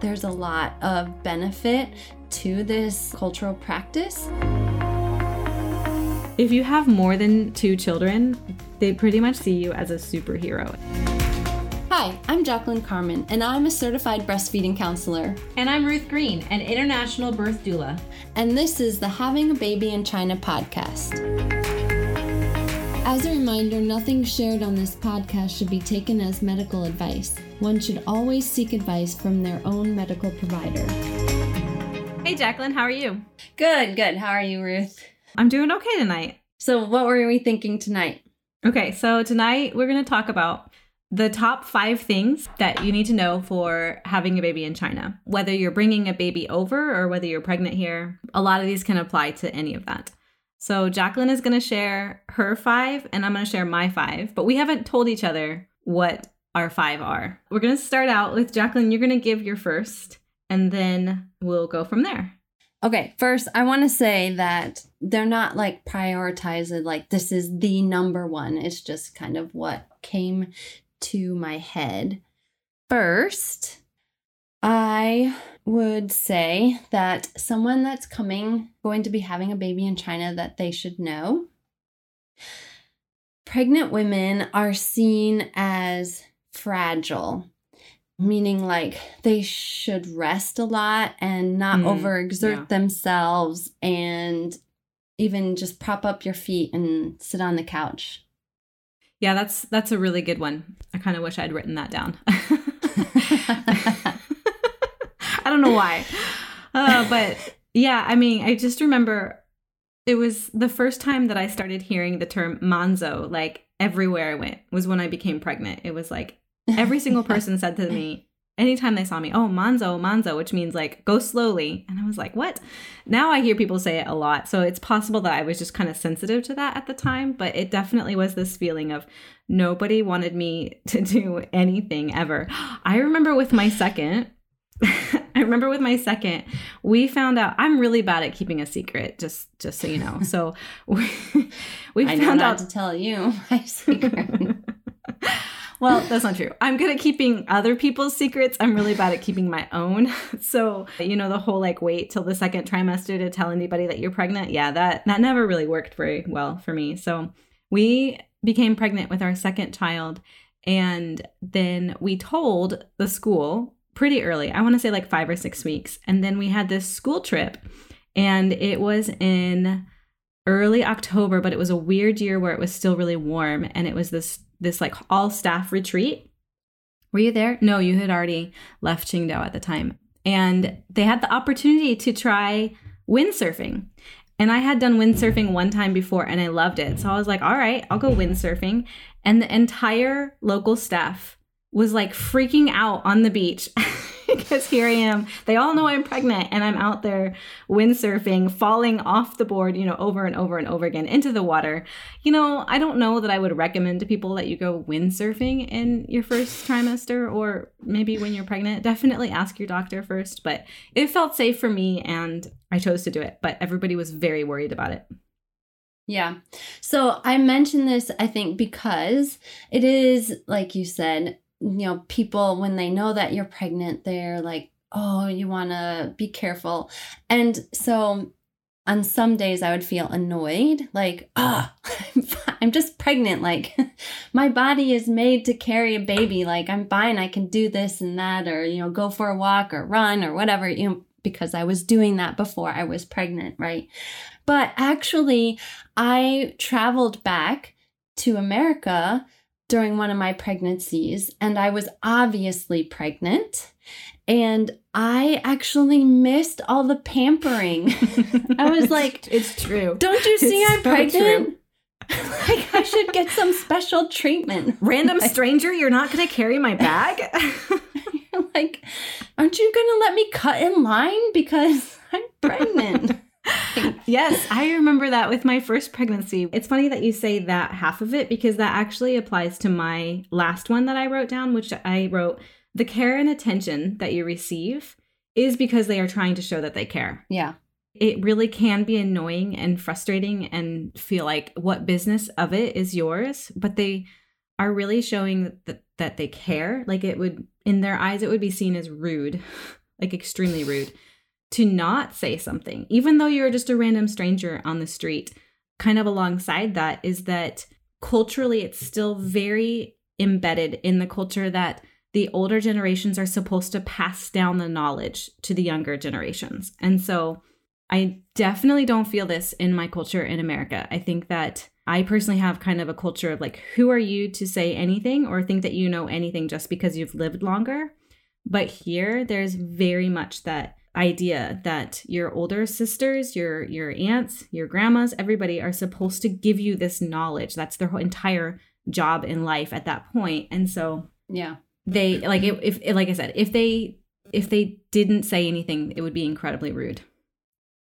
there's a lot of benefit to this cultural practice. If you have more than two children, they pretty much see you as a superhero. Hi, I'm Jacquelyn Carmen, and I'm a certified breastfeeding counselor. And I'm Ruth Green, an international birth doula. And this is the Having a Baby in China podcast. As a reminder, nothing shared on this podcast should be taken as medical advice. One should always seek advice from their own medical provider. Hey, Jacquelyn, how are you? Good, good. How are you, Ruth? I'm doing okay tonight. So, what were we thinking tonight? Okay, so tonight we're going to talk about the top five things that you need to know for having a baby in China. Whether you're bringing a baby over or whether you're pregnant here, a lot of these can apply to any of that. So, Jacquelyn is going to share her five, and I'm going to share my five, but we haven't told each other what our five are. We're going to start out with Jacquelyn, you're going to give your first, and then we'll go from there. Okay, first, I want to say that they're not like prioritized, like this is the number one. It's just kind of what came to my head. First, I would say that someone that's coming, going to be having a baby in China, that they should know. Pregnant women are seen as fragile, meaning like they should rest a lot and not mm, overexert yeah. themselves and even just prop up your feet and sit on the couch. Yeah, that's that's a really good one. I kind of wish I'd written that down. Don't know why. Uh, but yeah, I mean, I just remember it was the first time that I started hearing the term manzo, like everywhere I went, was when I became pregnant. It was like every single person said to me, anytime they saw me, oh, manzo, manzo, which means like go slowly. And I was like, what? Now I hear people say it a lot. So it's possible that I was just kind of sensitive to that at the time, but it definitely was this feeling of nobody wanted me to do anything ever. I remember with my second, I remember with my second, we found out I'm really bad at keeping a secret, just just so you know. So we, we I found out to tell you my secret. well, that's not true. I'm good at keeping other people's secrets. I'm really bad at keeping my own. So, you know, the whole like wait till the second trimester to tell anybody that you're pregnant. Yeah, that that never really worked very well for me. So, we became pregnant with our second child and then we told the school pretty early. I want to say like 5 or 6 mm-hmm. weeks. And then we had this school trip and it was in early October, but it was a weird year where it was still really warm and it was this this like all staff retreat. Were you there? No, you had already left Qingdao at the time. And they had the opportunity to try windsurfing. And I had done windsurfing one time before and I loved it. So I was like, all right, I'll go windsurfing. And the entire local staff was like freaking out on the beach because here I am. They all know I'm pregnant and I'm out there windsurfing, falling off the board, you know, over and over and over again into the water. You know, I don't know that I would recommend to people that you go windsurfing in your first trimester or maybe when you're pregnant. Definitely ask your doctor first, but it felt safe for me and I chose to do it, but everybody was very worried about it. Yeah. So I mentioned this, I think, because it is, like you said, you know, people, when they know that you're pregnant, they're like, oh, you want to be careful. And so on some days I would feel annoyed, like, ah, I'm just pregnant. Like, my body is made to carry a baby. Like, I'm fine. I can do this and that, or, you know, go for a walk or run or whatever, you know, because I was doing that before I was pregnant, right? But actually, I traveled back to America during one of my pregnancies, and I was obviously pregnant. And I actually missed all the pampering. I was like, It's true. Don't you see it's I'm so pregnant? like, I should get some special treatment. Random stranger, you're not going to carry my bag? like, aren't you going to let me cut in line because I'm pregnant? yes, I remember that with my first pregnancy. It's funny that you say that half of it because that actually applies to my last one that I wrote down, which I wrote the care and attention that you receive is because they are trying to show that they care. Yeah. It really can be annoying and frustrating and feel like what business of it is yours, but they are really showing that that they care. Like it would in their eyes it would be seen as rude like extremely rude to not say something, even though you're just a random stranger on the street. Kind of alongside that is that culturally, it's still very embedded in the culture that the older generations are supposed to pass down the knowledge to the younger generations. And so I definitely don't feel this in my culture in America. I think that I personally have kind of a culture of like, who are you to say anything or think that you know anything just because you've lived longer? But here, there's very much that idea that your older sisters, your your aunts, your grandmas, everybody are supposed to give you this knowledge. That's their whole entire job in life at that point. And so Yeah. they like if, if like I said, if they if they didn't say anything, it would be incredibly rude.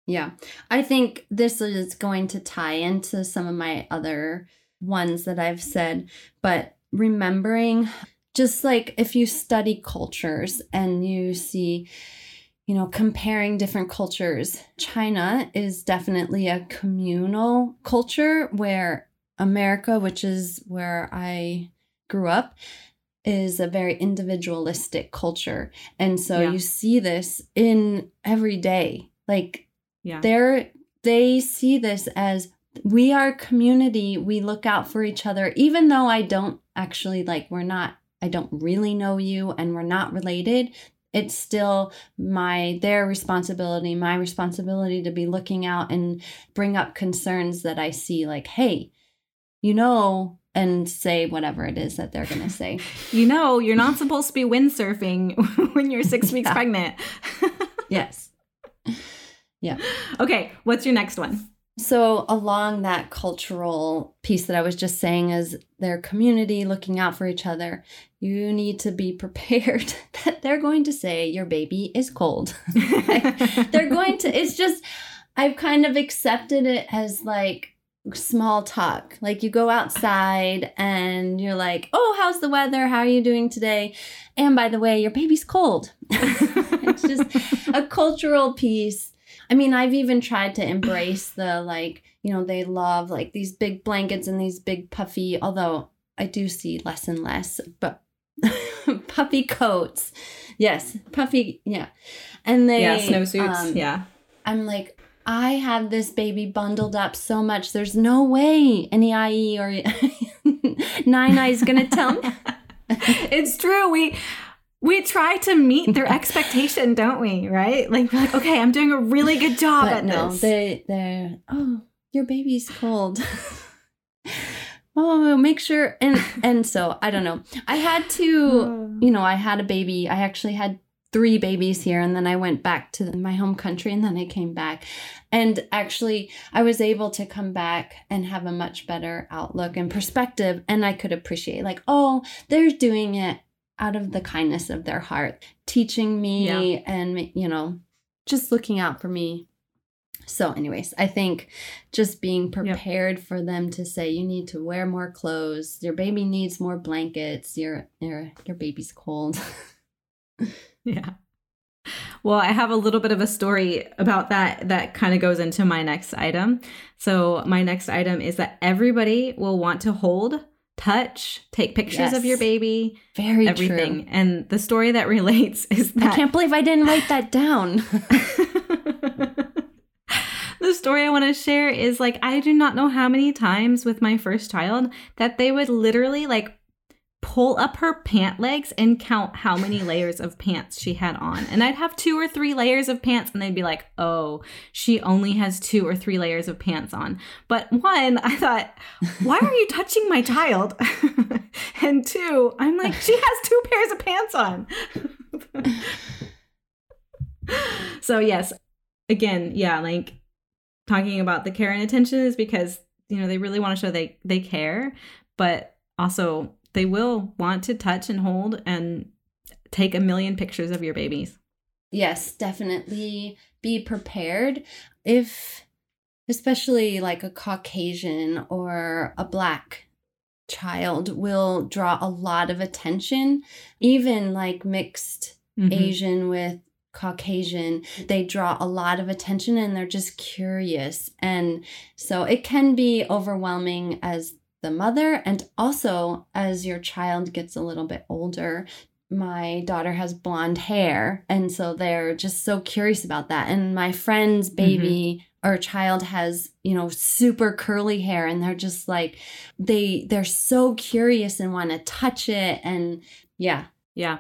Yeah. I think this is going to tie into some of my other ones that I've said, but remembering just like if you study cultures and you see you know, comparing different cultures. China is definitely a communal culture where America, which is where I grew up, is a very individualistic culture. And so Yeah. you see this in every day. Like Yeah. they're they see this as we are community we look out for each other even though i don't actually like we're not i don't really know you and we're not related it's still my their responsibility my responsibility to be looking out and bring up concerns that i see like hey you know and say whatever it is that they're going to say You know, you're not supposed to be windsurfing when you're six weeks Yeah. pregnant. yes Yeah. okay, what's your next one? So, along that cultural piece that I was just saying, is their community looking out for each other, you need to be prepared that they're going to say your baby is cold. they're going to, it's just, I've kind of accepted it as like small talk. Like you go outside and you're like, oh, how's the weather? How are you doing today? And by the way, your baby's cold. it's just a cultural piece. I mean, I've even tried to embrace the like, you know, they love like these big blankets and these big puffy, although I do see less and less, but puffy coats. Yes, puffy, yeah. And they yeah, snowsuits. um, yeah. I'm like, I have this baby bundled up so much. There's no way any ayi or Nine is gonna tell me. it's true. We we try to meet their expectation, don't we? Right? Like, we're like, okay, I'm doing a really good job but at no, this. they they're oh, your baby's cold. oh, make sure and and so I don't know. I had to, hmm. you know, I had a baby. I actually had three babies here and then I went back to my home country and then I came back. And actually, I was able to come back and have a much better outlook and perspective and I could appreciate like, oh, they're doing it out of the kindness of their heart, teaching me Yeah. and you know, just looking out for me. So, anyways, I think just being prepared for them to say you need to wear more clothes, your baby needs more blankets, your your your baby's cold. Yeah. Well, I have a little bit of a story about that that kind of goes into my next item. So, my next item is that everybody will want to hold, touch, take pictures of your baby, Very everything. true. And the story that relates is that I can't believe I didn't write that down. the story I want to share is like I do not know how many times with my first child that they would literally like pull up her pant legs and count how many layers of pants she had on. And I'd have two or three layers of pants and they'd be like, "Oh, she only has two or three layers of pants on." But one, I thought, "Why are you touching my child?" and two, I'm like, "She has two pairs of pants on." so, yes, again, yeah, like talking about the care and attention is because you know they really want to show they they care but also they will want to touch and hold and take a million pictures of your babies yes, definitely be prepared if especially like a Caucasian or a black child will draw a lot of attention, even like mixed Mhm. Asian with Caucasian, they draw a lot of attention and they're just curious. And so it can be overwhelming as the mother and also as your child gets a little bit older. my daughter has blonde hair. And so they're just so curious about that. And my friend's mm-hmm. baby or child has, you know, super curly hair and they're just like they they're so curious and want to touch it and yeah. Yeah.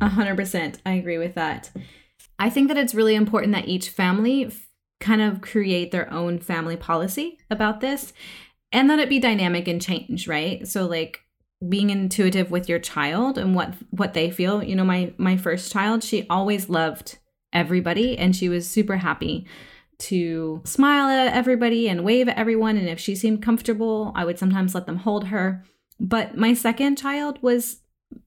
A hundred percent. I agree with that. I think that it's really important that each family f- kind of create their own family policy about this and that it be dynamic and change, right? So like being intuitive with your child and what what they feel. You know, my my first child, she always loved everybody and she was super happy to smile at everybody and wave at everyone and if she seemed comfortable, I would sometimes let them hold her. But my second child was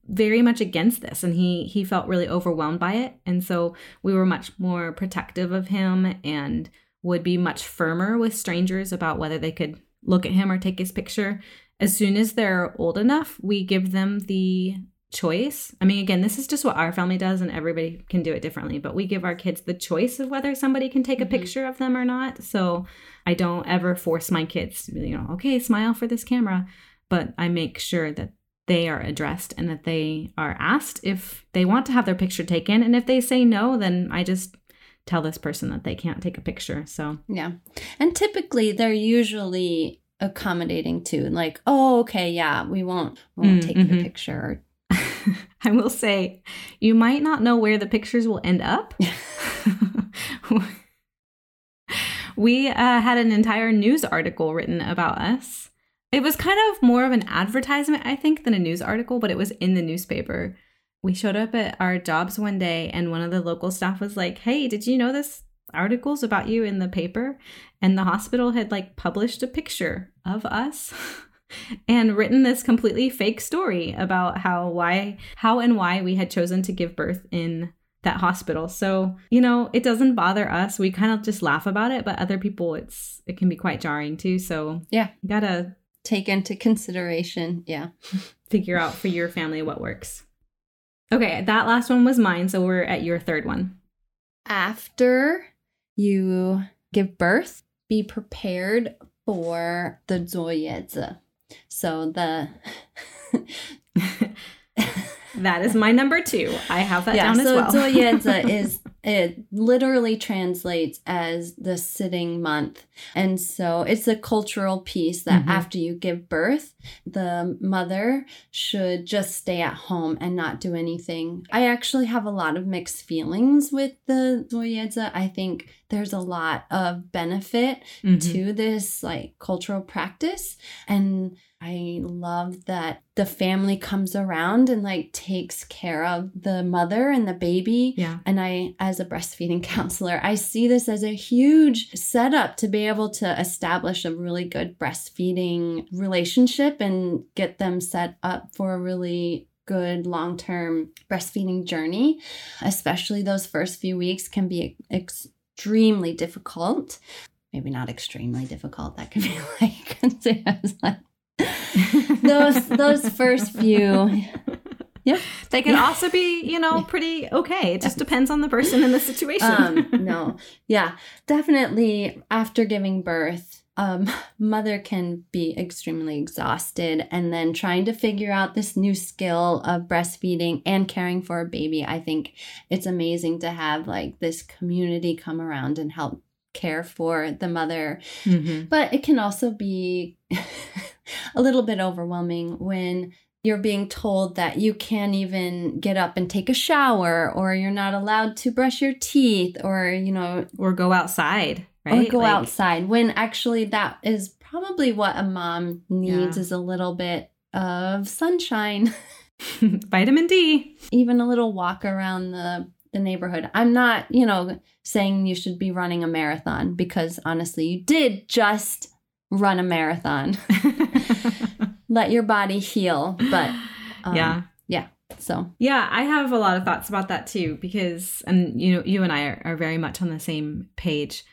very much against this and he he felt really overwhelmed by it and so we were much more protective of him and would be much firmer with strangers about whether they could look at him or take his picture as soon as they're old enough we give them the choice i mean again this is just what our family does and everybody can do it differently but we give our kids the choice of whether somebody can take a Mhm. picture of them or not so i don't ever force my kids you know okay smile for this camera but i make sure that they are addressed and that they are asked if they want to have their picture taken. And if they say no, then I just tell this person that they can't take a picture. So, Yeah. And typically they're usually accommodating too. Like, oh, okay, yeah, we won't we won't Mm, take mhm. your picture. I will say, you might not know where the pictures will end up. we uh, had an entire news article written about us. It was kind of more of an advertisement, I think, than a news article, but it was in the newspaper. We showed up at our jobs one day, and one of the local staff was like, Hey, did you know this article's about you in the paper? And the hospital had like published a picture of us. and written this completely fake story about how why how and why we had chosen to give birth in that hospital. So, you know, it doesn't bother us. We kind of just laugh about it, but other people it's it can be quite jarring too. So, Yeah. you got to Take into consideration. Yeah. figure out for your family what works. Okay, that last one was mine, so we're at your third one. After you give birth, be prepared for the 坐月子. So the That is my number 2. I have that yeah, down so as well. 坐月子 is it literally translates as the sitting month. And so it's a cultural piece that mm-hmm. after you give birth, the mother should just stay at home and not do anything. I actually have a lot of mixed feelings with the Zoyedza. I think there's a lot of benefit mm-hmm. to this like cultural practice. And I love that the family comes around and like takes care of the mother and the baby. Yeah. And I, as a breastfeeding counselor i see this as a huge setup to be able to establish a really good breastfeeding relationship and get them set up for a really good long-term breastfeeding journey. Especially those first few weeks can be extremely difficult. Maybe not extremely difficult. That could be like, like those those first few Yep. They can Yeah. also be, you know, Yeah. pretty okay. It just depends on the person and the situation. um no yeah definitely after giving birth um mother can be extremely exhausted and then trying to figure out this new skill of breastfeeding and caring for a baby i think it's amazing to have like this community come around and help care for the mother Mhm. But it can also be a little bit overwhelming when you're being told that you can't even get up and take a shower or you're not allowed to brush your teeth or, you know, Or go outside, right? or go Like, outside when actually that is probably what a mom needs Yeah. is a little bit of sunshine, Vitamin D. even a little walk around the the neighborhood. I'm not, you know, saying you should be running a marathon because honestly, you did just run a marathon. let your body heal but um, yeah. so Yeah, I have a lot of thoughts about that too because and you know you and I are, are very much on the same page.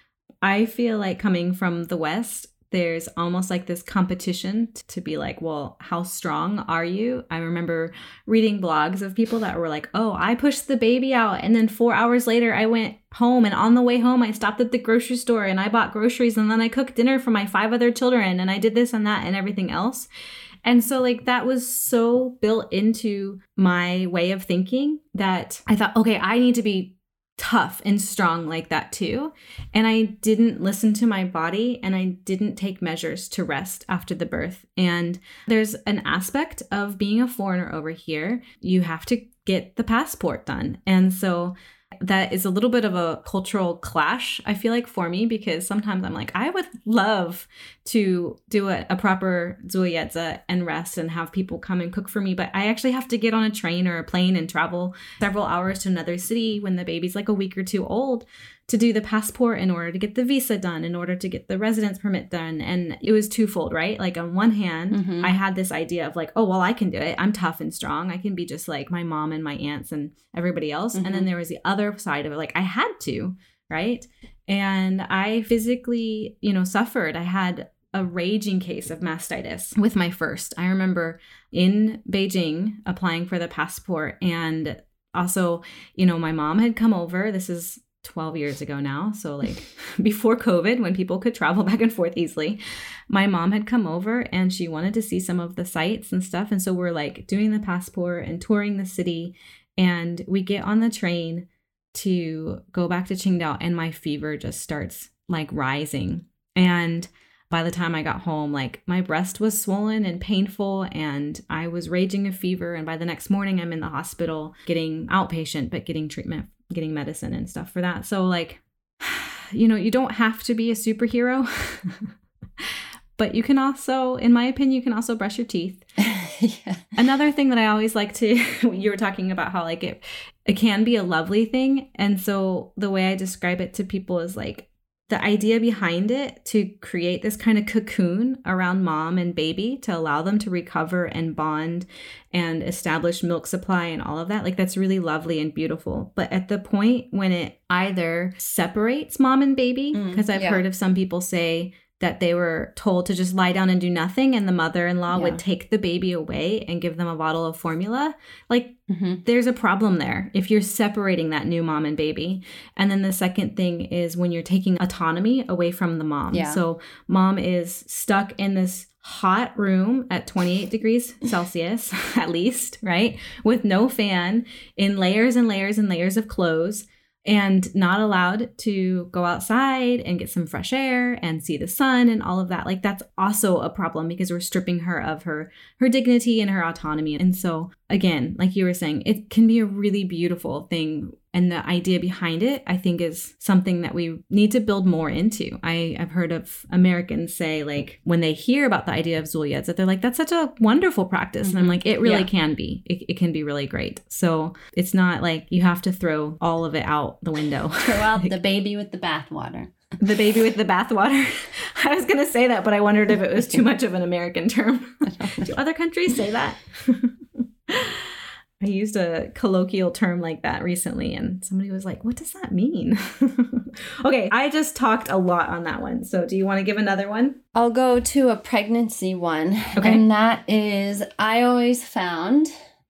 I feel like coming from the west there's almost like this competition to be like, well, how strong are you? I remember reading blogs of people that were like, oh, I pushed the baby out. And then four hours later, I went home. And on the way home, I stopped at the grocery store and I bought groceries. And then I cooked dinner for my five other children. And I did this and that and everything else. And so, like, that was so built into my way of thinking that I thought, okay, I need to be tough and strong like that too. And I didn't listen to my body and I didn't take measures to rest after the birth. And there's an aspect of being a foreigner over here. You have to get the passport done. And so that is a little bit of a cultural clash, I feel like, for me, because sometimes I'm like, I would love to do a, a proper Zuoyedza and rest and have people come and cook for me, but I actually have to get on a train or a plane and travel several hours to another city when the baby's like a week or two old to do the passport in order to get the visa done, in order to get the residence permit done. And it was twofold, right? Like, on one hand, Mhm. I had this idea of like, oh, well, I can do it. I'm tough and strong. I can be just like my mom and my aunts and everybody else. And then Mhm. there was the other side of it, like, I had to, right? And I physically, you know, suffered. I had a raging case of mastitis with my first. I remember in Beijing applying for the passport and also, you know, my mom had come over. This is 12 years ago now. So, like before COVID, when people could travel back and forth easily, my mom had come over and she wanted to see some of the sites and stuff. And so we're like doing the passport and touring the city. And we get on the train to go back to Qingdao, and my fever just starts like rising. And by the time I got home, like my breast was swollen and painful, and I was raging a fever. And by the next morning, I'm in the hospital getting outpatient, but getting treatment, getting medicine and stuff for that. So, like, you know, you don't have to be a superhero, but you can also, in my opinion, you can also brush your teeth. yeah. Another thing that I always like to you were talking about how like it it can be a lovely thing. And so the way I describe it to people is like the idea behind it to create this kind of cocoon around mom and baby to allow them to recover and bond and establish milk supply and all of that like that's really lovely and beautiful but at the point when it either separates mom and baby Mm, because i've yeah. heard of some people say that they were told to just lie down and do nothing and the mother-in-law Yeah. would take the baby away and give them a bottle of formula like hmm there's a problem there if you're separating that new mom and baby. And then the second thing is when you're taking autonomy away from the mom. Yeah. So mom is stuck in this hot room at 28 degrees Celsius, at least, right? With no fan, in layers and layers and layers of clothes. And not allowed to go outside and get some fresh air and see the sun and all of that. Like that's also a problem because we're stripping her of her her dignity and her autonomy. And so, again, like you were saying, it can be a really beautiful thing. And the idea behind it, I think, is something that we need to build more into. I, I've heard of Americans say, like, when they hear about the idea of Zulyas, that they're like, that's such a wonderful practice. And I'm Mhm. like, it really Yeah. can be. It, it can be really great. So it's not like you have to throw all of it out the window. Throw out the baby with the bathwater. the baby with the bathwater. I was going to say that, but I wondered if it was too much of an American term. Do other countries say that? I used a colloquial term like that recently, and somebody was like, What does that mean? okay, I just talked a lot on that one. So, do you want to give another one? I'll go to a pregnancy one. Okay. And that is I always found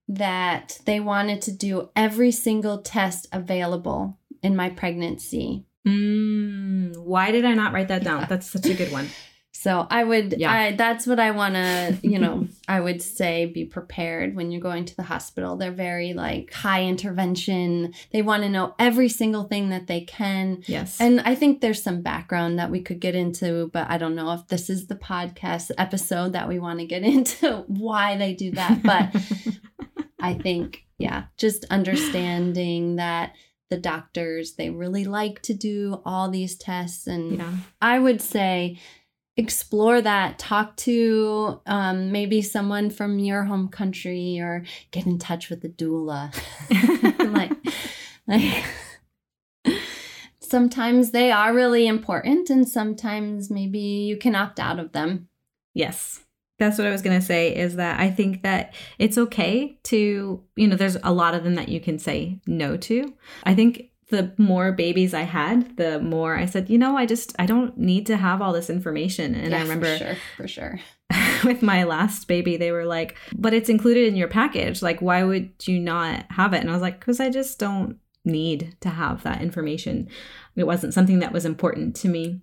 that they wanted to do every single test available in my pregnancy. Mm, why did I not write that down? Yeah. That's such a good one. So I would, Yeah. I that's what I want to, you know, I would say be prepared when you're going to the hospital. They're very like high intervention. They want to know every single thing that they can. Yes. And I think there's some background that we could get into, but I don't know if this is the podcast episode that we want to get into why they do that. But I think, yeah, just understanding that the doctors, they really like to do all these tests. And yeah. I would say explore that, talk to um, maybe someone from your home country or get in touch with the doula. like, like sometimes they are really important and sometimes maybe you can opt out of them. Yes. That's what I was going to say is that I think that it's okay to, you know, there's a lot of them that you can say no to. I think the more babies I had, the more I said, you know, I just, I don't need to have all this information. And Yeah, I remember for sure, for sure. with my last baby, they were like, but it's included in your package. Like, why would you not have it? And I was like, because I just don't need to have that information. It wasn't something that was important to me.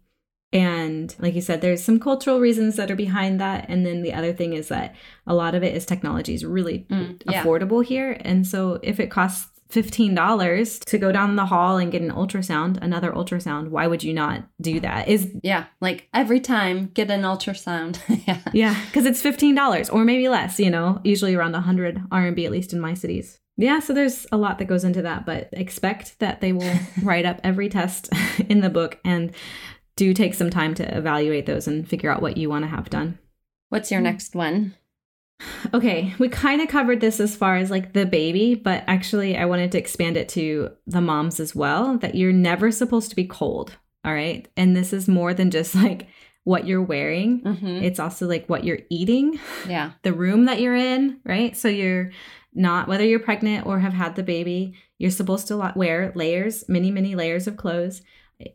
And like you said, there's some cultural reasons that are behind that. And then the other thing is that a lot of it is technology is really Mm, yeah. affordable here. And so if it costs $15 to go down the hall and get an ultrasound, another ultrasound, why would you not do that? Is Yeah. Like every time, get an ultrasound. yeah. yeah, because it's $15 or maybe less, you know, usually around 100 RMB, at least in my cities. Yeah, so there's a lot that goes into that, but expect that they will write up every test in the book and do take some time to evaluate those and figure out what you want to have done. What's your hmm. next one? Okay, we kind of covered this as far as like the baby, but actually, I wanted to expand it to the moms as well that you're never supposed to be cold. All right. And this is more than just like what you're wearing, Mm-hmm. it's also like what you're eating, Yeah. the room that you're in, right? So you're not, whether you're pregnant or have had the baby, you're supposed to wear layers, many, many layers of clothes.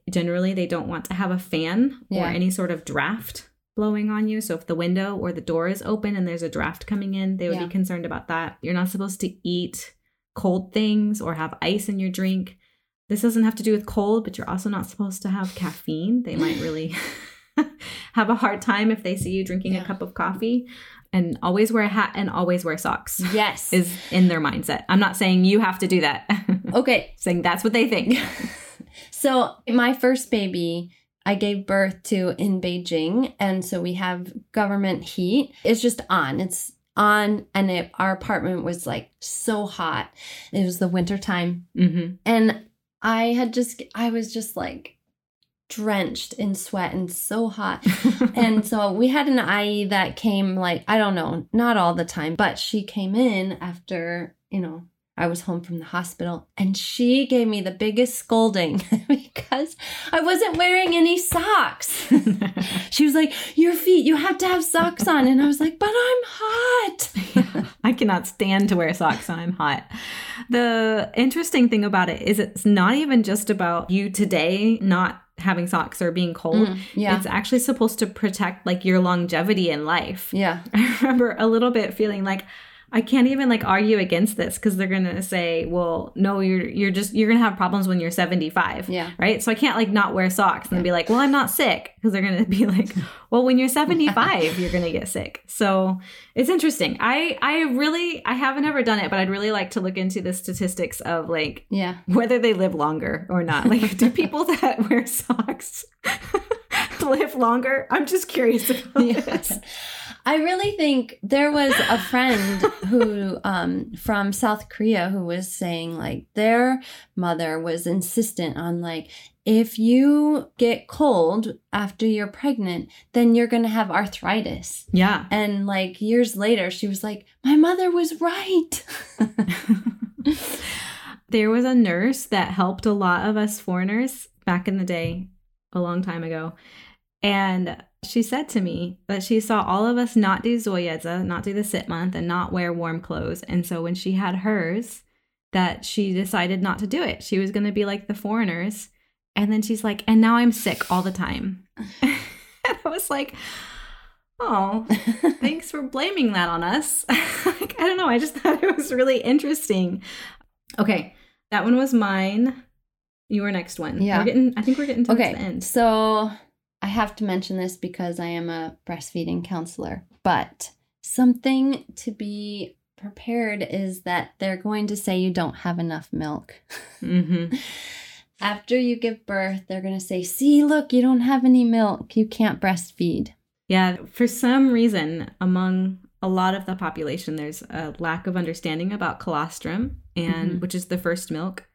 Generally, they don't want to have a fan or any sort of draft blowing on you. So if the window or the door is open and there's a draft coming in, they would Yeah. be concerned about that. You're not supposed to eat cold things or have ice in your drink. This doesn't have to do with cold, but you're also not supposed to have caffeine. They might really have a hard time if they see you drinking Yeah. a cup of coffee. And always wear a hat and always wear socks Yes. is in their mindset. I'm not saying you have to do that. okay. saying that's what they think. So, my first baby, I gave birth to in Beijing. And so we have government heat. It's just on. It's on. And it, our apartment was like so hot. It was the winter time. hmm And I had just, I was just like drenched in sweat and so hot. and so we had an ayi that came like, I don't know, not all the time, but she came in after, you know, I was home from the hospital and she gave me the biggest scolding because I wasn't wearing any socks. she was like, Your feet, you have to have socks on. And I was like, But I'm hot. I cannot stand to wear socks when I'm hot. The interesting thing about it is it's not even just about you today not having socks or being cold. Mm, yeah. It's actually supposed to protect like your longevity in life. yeah. I remember a little bit feeling like I can't even like argue against this because they're gonna say, well, no, you're you're just you're gonna have problems when you're 75. Yeah. Right. So I can't like not wear socks and then be like, well, I'm not sick. Because they're gonna be like, well, when you're 75, you're gonna get sick. So it's interesting. I I really I haven't ever done it, but I'd really like to look into the statistics of like Yeah. whether they live longer or not. Like, do people that wear socks live longer? I'm just curious about Yes. this. I really think there was a friend who um from South Korea who was saying like their mother was insistent on like if you get cold after you're pregnant then you're going to have arthritis. Yeah. And like years later she was like my mother was right. there was a nurse that helped a lot of us foreigners back in the day, a long time ago. And she said to me that she saw all of us not do Zoyedza, not do the sit month, and not wear warm clothes. And so when she had hers, that she decided not to do it. She was going to be like the foreigners. And then she's like, and now I'm sick all the time. and I was like, oh, thanks for blaming that on us. like, I don't know. I just thought it was really interesting. Okay, that one was mine. You were next one. Yeah. We're getting. I think we're getting towards Okay, the end. so I have to mention this because I am a breastfeeding counselor, but something to be prepared is that they're going to say you don't have enough milk. Mm-hmm. After you give birth, they're going to say, See, look, you don't have any milk. You can't breastfeed. Yeah, for some reason, among a lot of the population, there's a lack of understanding about colostrum, and Mhm. which is the first milk,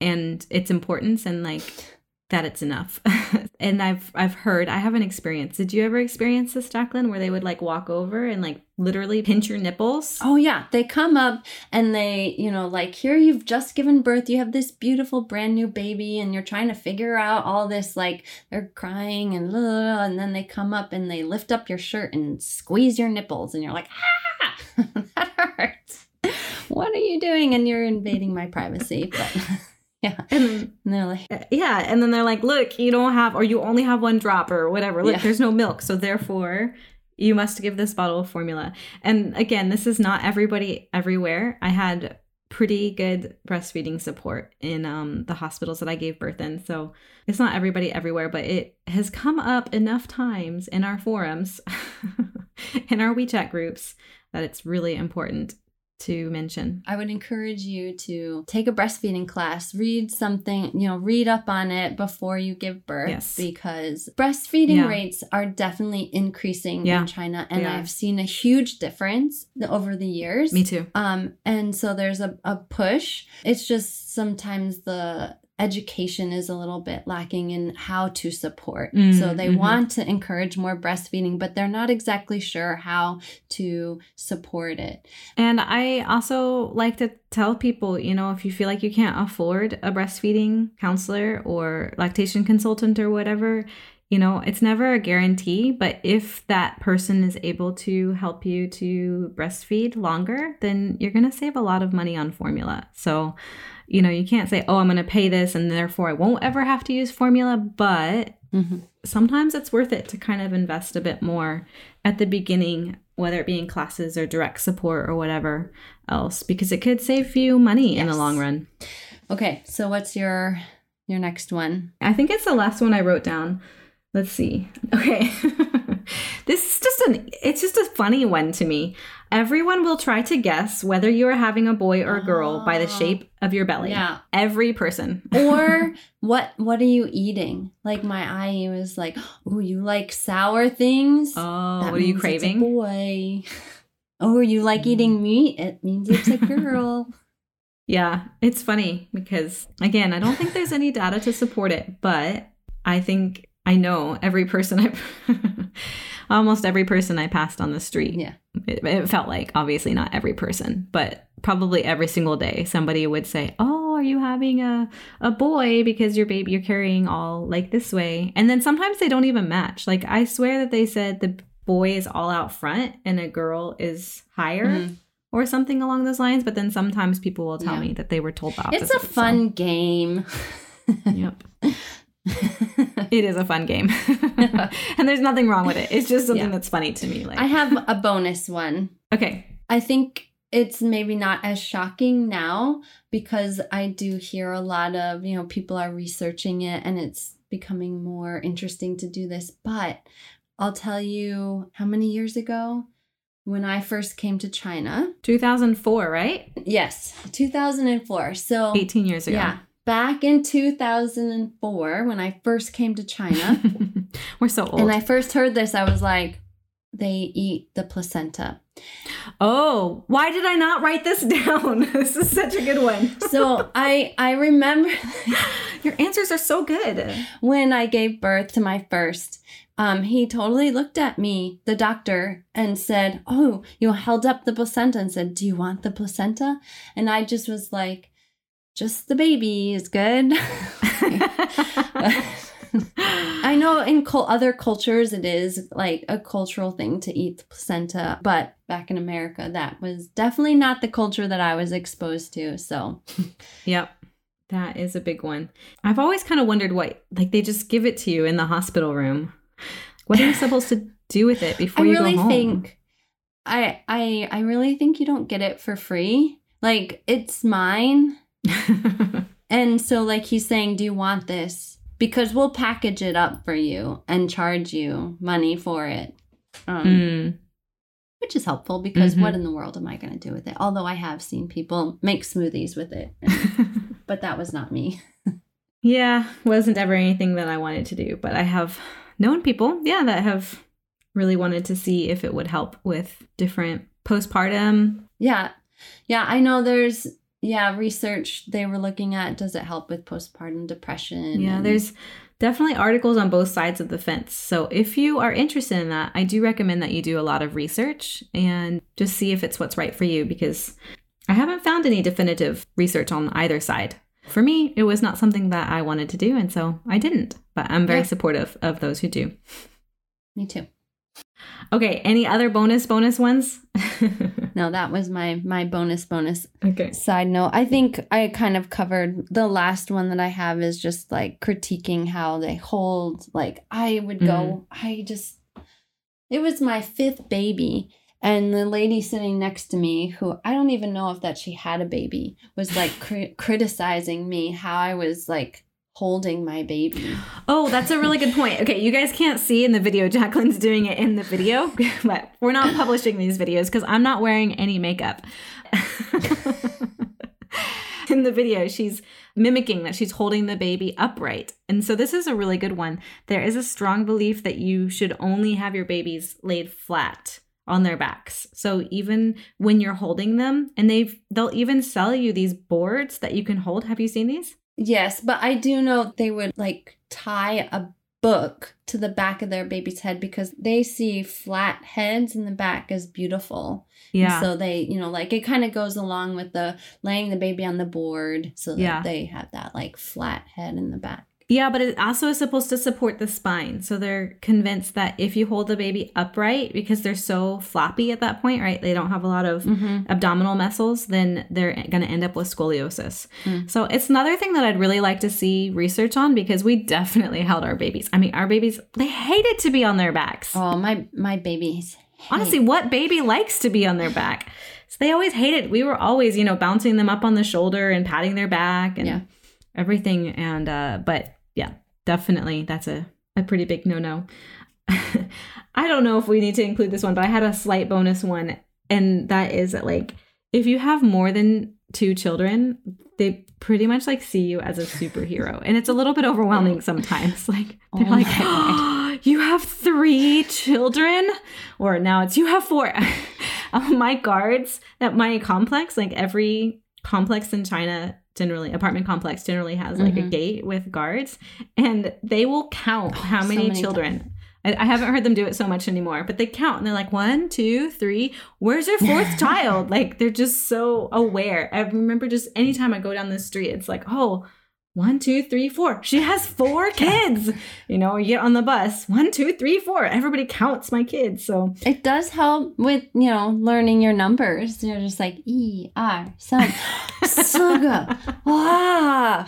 and its importance, and like that it's enough. and I've I've heard I haven't experienced. Did you ever experience this, Jacquelyn, where they would like walk over and like literally pinch your nipples? Oh, yeah. They come up and they, you know, like, here you've just given birth. You have this beautiful brand new baby, and you're trying to figure out all this. Like, they're crying and, blah, blah, and then they come up and they lift up your shirt and squeeze your nipples, and you're like, ah, that hurts. What are you doing? And you're invading my privacy. But yeah. And they're like, Uh, yeah and then they're like look you don't have or you only have one drop or whatever look Yeah. there's no milk so therefore you must give this bottle of formula and again this is not everybody everywhere i had pretty good breastfeeding support in um, the hospitals that I gave birth in. So it's not everybody everywhere, but it has come up enough times in our forums, in our WeChat groups, that it's really important to mention. I would encourage you to take a breastfeeding class, read something, you know, read up on it before you give birth Yes. because breastfeeding Yeah. rates are definitely increasing Yeah, in China and are. I've seen a huge difference over the years. Me too. Um and so there's a, a push. It's just sometimes the education is a little bit lacking in how to support. Mm, so they mhm. want to encourage more breastfeeding, but they're not exactly sure how to support it. And I also like to tell people, you know, if you feel like you can't afford a breastfeeding counselor or lactation consultant or whatever, you know, it's never a guarantee, but if that person is able to help you to breastfeed longer, then you're going to save a lot of money on formula. So, you know, you can't say, "Oh, I'm going to pay this and therefore I won't ever have to use formula," but mm-hmm. sometimes it's worth it to kind of invest a bit more at the beginning, whether it be in classes or direct support or whatever else, because it could save you money in the long run. Okay, so what's your your next one? I think it's the last one I wrote down. Let's see. Okay. this is just an it's just a funny one to me. Everyone will try to guess whether you are having a boy or a girl by the Oh. shape of your belly. Yeah. Every person. Or what what are you eating? Like my eye was like, "Oh, you like sour things?" Oh, That what are you means it's a craving? boy. Oh, you like Mm. eating meat? It means it's a girl. Yeah, it's funny because again, I don't think there's any data to support it, but I think I know every person I almost every person I passed on the street. Yeah. It, it felt like obviously not every person, but probably every single day somebody would say, "Oh, are you having a a boy because your baby you're carrying all like this way?" And then sometimes they don't even match. Like I swear that they said the boy is all out front and a girl is higher Mhm. or something along those lines. But then sometimes people will tell Yeah. me that they were told the opposite. It's a so- fun game. yep. It is a fun game. and there's nothing wrong with it. It's just something Yeah. that's funny to me. Like I have a bonus one. Okay. I think it's maybe not as shocking now because I do hear a lot of, you know, people are researching it and it's becoming more interesting to do this. But I'll tell you how many years ago when I first came to China. 2004, right? Yes, 2004. So, 18 years ago. yeah, back in 2004 when I first came to China We're so old. and I first heard this, I was like, they eat the placenta. oh, why did I not write this down? this is such a good one. So I I remember Your answers are so good. when I gave birth to my first, um, he totally looked at me, the doctor, and said, "Oh, you held up the placenta and said, "Do you want the placenta?" And I just was like, "Just the baby is good." I know in other cultures it is like a cultural thing to eat the placenta, but back in America, that was definitely not the culture that I was exposed to. So Yep. That is a big one. I've always kind of wondered what, like, they just give it to you in the hospital room. What are you supposed to do with it before I you really go home? think I I I really think you don't get it for free. Like it's mine. And so like he's saying, "Do you want this?" Because we'll package it up for you and charge you money for it. Um, Mm. which is helpful because Mhm. what in the world am I going to do with it? Although I have seen people make smoothies with it, but that was not me. yeah, wasn't ever anything that I wanted to do, but I have known people, yeah, that have really wanted to see if it would help with different postpartum. Yeah. Yeah, I know there's yeah, research they were looking at does it help with postpartum depression? Yeah, and- there's definitely articles on both sides of the fence. So if you are interested in that, I do recommend that you do a lot of research and just see if it's what's right for you because I haven't found any definitive research on either side. For me, it was not something that I wanted to do, and so I didn't. But I'm very Yeah. supportive of those who do. me too. Okay, any other bonus bonus ones? No, that was my my bonus bonus okay. side note. I think I kind of covered the last one that I have is just like critiquing how they hold. Like I would go, mm-hmm. I just it was my fifth baby And the lady sitting next to me, who I don't even know if that she had a baby, was like cri- criticizing me how I was like holding my baby. Oh, that's a really good point. Okay, you guys can't see in the video. Jacquelyn's doing it in the video, but we're not publishing these videos because I'm not wearing any makeup. in the video, she's mimicking that she's holding the baby upright. And so this is a really good one. There is a strong belief that you should only have your babies laid flat on their backs. So even when you're holding them and they've they'll even sell you these boards that you can hold. Have you seen these? Yes, but I do know they would like tie a book to the back of their baby's head because they see flat heads in the back as beautiful. Yeah. So they, you know, like it kind of goes along with the laying the baby on the board so that Yeah. they have that like flat head in the back. Yeah, but it also is supposed to support the spine. So they're convinced that if you hold the baby upright, because they're so floppy at that point, right? They don't have a lot of Mm-hmm. abdominal muscles, then they're going to end up with scoliosis. Mm. So it's another thing that I'd really like to see research on because we definitely held our babies. I mean, our babies, they hated to be on their backs. Oh, my my babies. Honestly, what baby likes to be on their back? So they always hated. We were always, you know, bouncing them up on the shoulder and patting their back and Yeah. everything. And uh, but definitely that's a a pretty big no no. I don't know if we need to include this one, but I had a slight bonus one, and that is that like if you have more than two children, they pretty much like see you as a superhero, and it's a little bit overwhelming sometimes. Like they're Oh like, my you have three children, or now it's you have four. Um, my guards at my complex, like every complex in China, generally apartment complex generally has like a Mhm. gate with guards, and they will count how so many many children. I, I haven't heard them do it so much anymore, but they count and they're like one, two, three. Where's your fourth child? Like they're just so aware. I remember just anytime I go down the street, it's like, oh, one, two, three, four. She has four kids. You know, you get on the bus, one, two, three, four. Everybody counts my kids. So It does help with, you know, learning your numbers. You're just like E R some suga. Ah.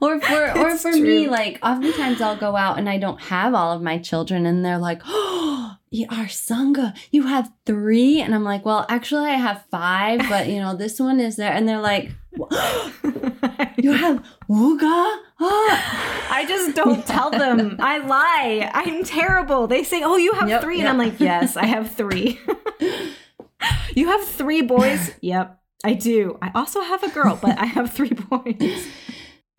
or for or It's for me, like oftentimes I'll go out and I don't have all of my children and they're like, Oh, E R Sangha, you have three? And I'm like, Well, actually I have five, but you know, this one is there. And they're like, You have Uga? Ah. I just don't tell them. I lie. I'm terrible. They say, "Oh, you have Yep, three," yep. and I'm like, "Yes, I have three. you have three boys? yep, I do. I also have a girl, but I have three boys.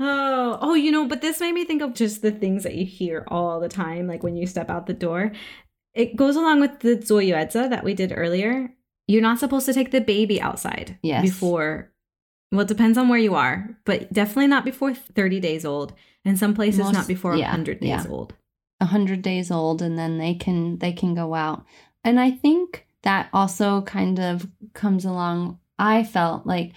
oh, oh, you know, but this made me think of just the things that you hear all the time, like when you step out the door. It goes along with the zoyuedza that we did earlier. You're not supposed to take the baby outside Yes. before. Well, it depends on where you are, but definitely not before 30 days old. And some places Most- not before yeah, 100 days yeah. old. a hundred days old and then they can they can go out and i think that also kind of comes along i felt like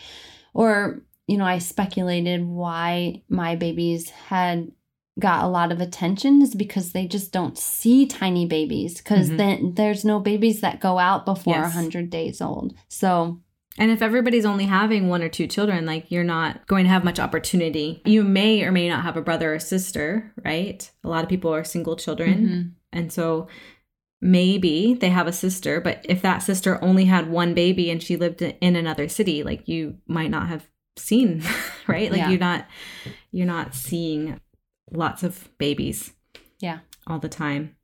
or you know i speculated why my babies had got a lot of attention is because they just don't see tiny babies because Mhm. then there's no babies that go out before a Yes. 100 days old so And if everybody's only having one or two children, like you're not going to have much opportunity. You may or may not have a brother or sister, right? A lot of people are single children. mhm. And so maybe they have a sister, but if that sister only had one baby and she lived in another city, like you might not have seen, right? Like Yeah. you're not you're not seeing lots of babies yeah all the time.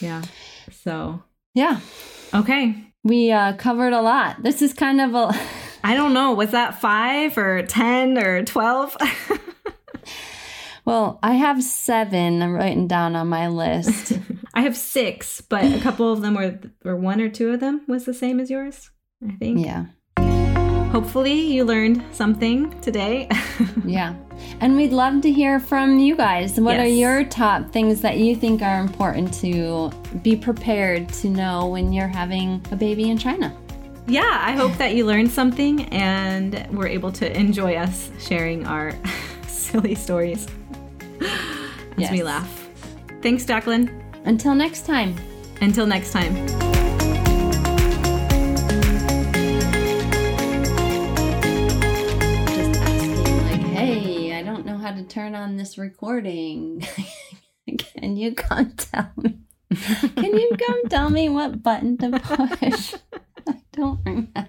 Yeah. So, yeah okay. we uh covered a lot this is kind of a I don't know, was that 5 or 10 or 12? well i have seven i'm writing down on my list I have 6, but a couple of them were or one or two of them was the same as yours, I think. yeah Hopefully you learned something today. Yeah. And we'd love to hear from you guys. What are your top things that you think are important to be prepared to know when you're having a baby in China? yeah, I hope that you learned something and were able to enjoy us sharing our silly stories as we laugh. Thanks, Jacquelyn. Until next time. Until next time. To turn on this recording. Can you come tell me? Can you come tell me what button to push? I don't remember.